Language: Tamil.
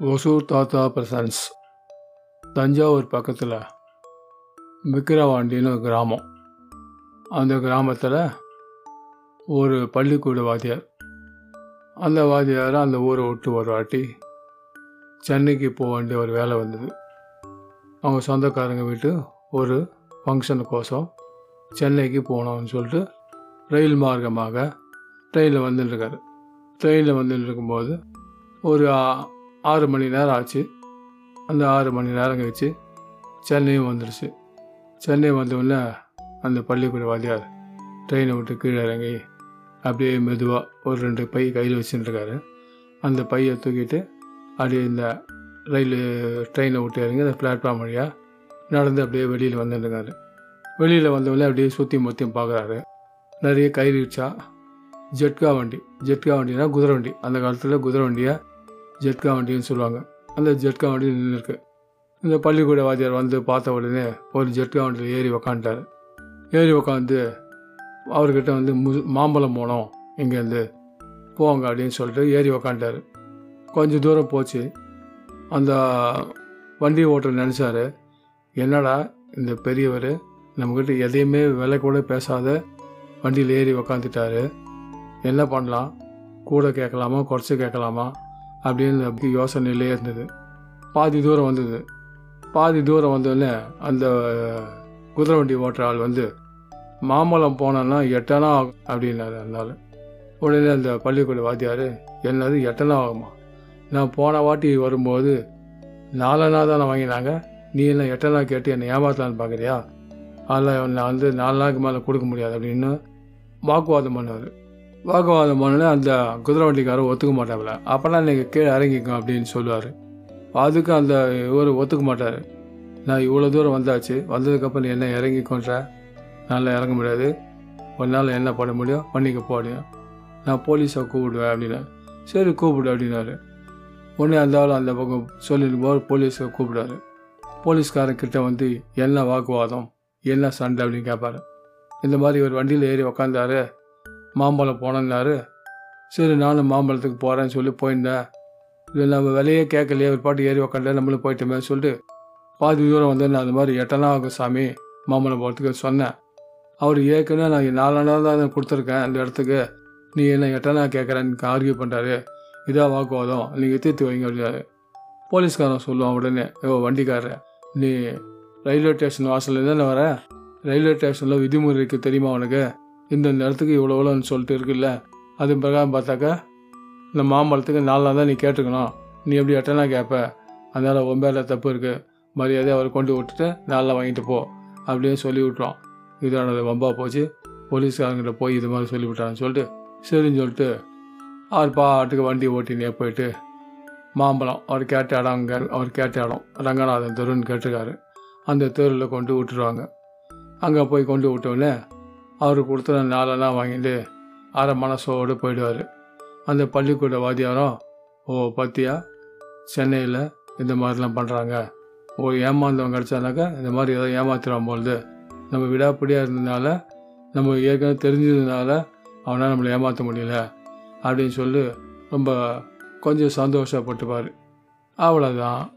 ஒசூர் தாத்தா பிரசன்ஸ் தஞ்சாவூர் பக்கத்தில் விக்கிரவாண்டின்னு ஒரு கிராமம். அந்த கிராமத்தில் ஒரு பள்ளிக்கூட வாத்தியார். அந்த வாத்தியார் அந்த ஊரை விட்டு ஒரு வாட்டி சென்னைக்கு போக வேண்டிய ஒரு வேலை வந்தது. அவங்க சொந்தக்காரங்க வீட்டு ஒரு ஃபங்க்ஷனுக்கோசம் சென்னைக்கு போகணும்னு சொல்லிட்டு ரயில் மார்க்கமாக ட்ரெயினில் வந்துட்டுருக்காரு ட்ரெயினில் வந்துட்டு இருக்கும்போது ஒரு ஆறு மணி நேரம் ஆச்சு. அந்த ஆறு மணி நேரம் கழிச்சு சென்னையும் வந்துடுச்சு சென்னை வந்தவுடனே அந்த பள்ளிக்கூட வாத்தியார் ட்ரெயினை விட்டு கீழே இறங்கி அப்படியே மெதுவாக ஒரு ரெண்டு பை கையில் வச்சுட்டுருக்காரு. அந்த பையை தூக்கிட்டு அப்படியே இந்த ரயில் ட்ரெயினை விட்டு இறங்கி அந்த பிளாட்ஃபார்ம் வழியாக நடந்து அப்படியே வெளியில் வந்துட்டுருக்காரு. வெளியில் வந்தவுடனே அப்படியே சுற்றி முற்றியும் பார்க்குறாரு நிறைய கை ரிக்ஷா ஜெட்கா வண்டி ஜெட்கா வண்டினா குதிரை வண்டி. அந்த காலத்தில் குதிரை வண்டியை? ஜெட்கா வண்டின்னு சொல்லுவாங்க. அந்த ஜெட்கா வண்டி நின்றுருக்கு இந்த பள்ளிக்கூட வாத்தியார் வந்து பார்த்த உடனே ஒரு ஜெட்கா வண்டியில் ஏறி உக்காந்துட்டார். ஏறி உக்காந்து அவர்கிட்ட வந்து மு மாம்பழம் போனோம் இங்கேருந்து போங்க அப்படின்னு சொல்லிட்டு ஏறி உக்காந்துட்டார். கொஞ்சம் தூரம் போச்சு. அந்த வண்டி ஓட்டுற நினச்சாரு என்னடா இந்த பெரியவர்? நம்மக்கிட்ட எதையுமே விலை கூட பேசாத வண்டியில் ஏறி உக்காந்துட்டாரு. என்ன பண்ணலாம்? கூட கேட்கலாமா? குறைச்சி கேட்கலாமா? அப்படின்னு அப்படி யோசனையிலே இருந்தது. பாதி தூரம் வந்தது. பாதி தூரம் வந்தோடனே அந்த குதிரை வண்டி ஓட்டுற ஆள் வந்து மாம்பழம் போனோன்னா எட்டனா ஆகும் அப்படின்னாரு அந்த உடனே அந்த பள்ளிக்கூட வாத்தியார் என்னது எட்டனா ஆகுமா? நான் போன வாட்டி வரும்போது நாலனா தானே வாங்கினாங்க. நீ என்ன எட்டனா கேட்டு என்னை ஏமாத்தலான்னு பார்க்குறியா அதில் நான் வந்து நாலு நாளுக்கு மேலே கொடுக்க முடியாது அப்படின்னு வாக்குவாதம் பண்ணார். வாக்குவாதம் பண்ணோன்னே அந்த குதிரை வண்டிக்காரர் ஒத்துக்க மாட்டாங்கள அப்போல்லாம் நீங்கள் கீழே இறங்கிக்கோ அப்படின்னு சொல்லுவார். அதுக்கும் அந்த இவர் ஒத்துக்க மாட்டார். நான் இவ்வளோ தூரம் வந்தாச்சு வந்ததுக்கப்புறம் நீ என்ன இறங்கிக்கோன்ற? நல்லா இறங்க முடியாது. உன்னால் என்ன பண்ண முடியும்? பண்ணிக்க போ நான் போலீஸை கூப்பிடுவேன் அப்படின்னா. சரி கூப்பிடு அப்படின்னாரு. உடனே அந்த ஆள் அந்த பக்கம் சொல்லிட்டு போது போலீஸை கூப்பிடாரு போலீஸ்காரன் கிட்ட வந்து என்ன வாக்குவாதம்? என்ன சண்டை? அப்படின்னு கேட்பாரு இந்த மாதிரி ஒரு வண்டியில் ஏறி உக்காந்தாரு. மாம்பழம் போனேன்னாரு. சரி நானும் மாம்பழத்துக்கு போகிறேன்னு சொல்லி போயிருந்தேன். இல்லை நம்ம விலையே கேட்கலையே ஒரு பாட்டு ஏறி உக்காண்டே நம்மளும் போயிட்டோமே சொல்லிட்டு பாதி தூரம் வந்து நான் அந்த மாதிரி எட்டனா ஆகும் சாமி மாம்பழம் போகிறதுக்கு சொன்னேன். அவர் ஏற்கனவே நான் நாலனா தான் கொடுத்துருக்கேன் அந்த இடத்துக்கு. நீ என்ன எட்டனா கேட்குறேன்னு ஆர்கியூ பண்ணுறாரு இதாக வாக்குவாதம் நீங்கள் தீர்த்து வைங்க அப்படின்னாரு. போலீஸ்காரன் சொல்லுவான் உடனே ஓ வண்டிக்காரர் நீ ரயில்வே ஸ்டேஷன் வாசல்ல தானே வர? ரயில்வே ஸ்டேஷனில் விதிமுறை இருக்குது தெரியுமா உனக்கு? இந்த இடத்துக்கு இவ்வளோ இவ்வளோன்னு சொல்லிட்டு இருக்குல்ல? அது பிரகாரம் பார்த்தாக்கா இந்த மாம்பழத்துக்கு நாலாம் தான் நீ கேட்டுக்கணும் நீ எப்படி எட்டனா கேட்ப? அதனால் உன் பேரில் தப்பு இருக்குது மரியாதையை அவரை கொண்டு விட்டுட்டு நாளில் வாங்கிட்டு போ அப்படின்னு சொல்லி விட்டுருவான் இதானது வம்பா போச்சு. போலீஸ்காரங்கிட்ட போய் இது மாதிரி சொல்லிவிட்டான்னு சொல்லிட்டு சரின்னு சொல்லிட்டு அவர் பாட்டுக்கு வண்டி ஓட்டினே போயிட்டு மாம்பழம் அவர் கேட்ட இடம் அங்கே அவர் கேட்ட இடம் ரங்கநாதன் தெருன்னு கேட்டிருக்காரு. அந்த தெருவில் கொண்டு விட்டுருவாங்க. அங்கே போய் கொண்டு விட்டோடனே அவர் கொடுத்த நாளெல்லாம் வாங்கிட்டு அரை மனசோடு போயிடுவார். அந்த பள்ளிக்கூட வாத்தியாரம் ஓ பத்தியா? சென்னையில் இந்த மாதிரிலாம் பண்ணுறாங்க ஓ ஏமாந்தவன் கிடச்சானாக்கா இந்த மாதிரி ஏதோ ஏமாத்திடுவான் பொழுது நம்ம விடாப்பிடியாக இருந்ததுனால நம்ம ஏற்கனவே தெரிஞ்சதுனால அவனால் நம்மளை ஏமாற்ற முடியல. அப்படின்னு சொல்லி ரொம்ப கொஞ்சம் சந்தோஷப்பட்டுப்பார். அவ்வளோதான்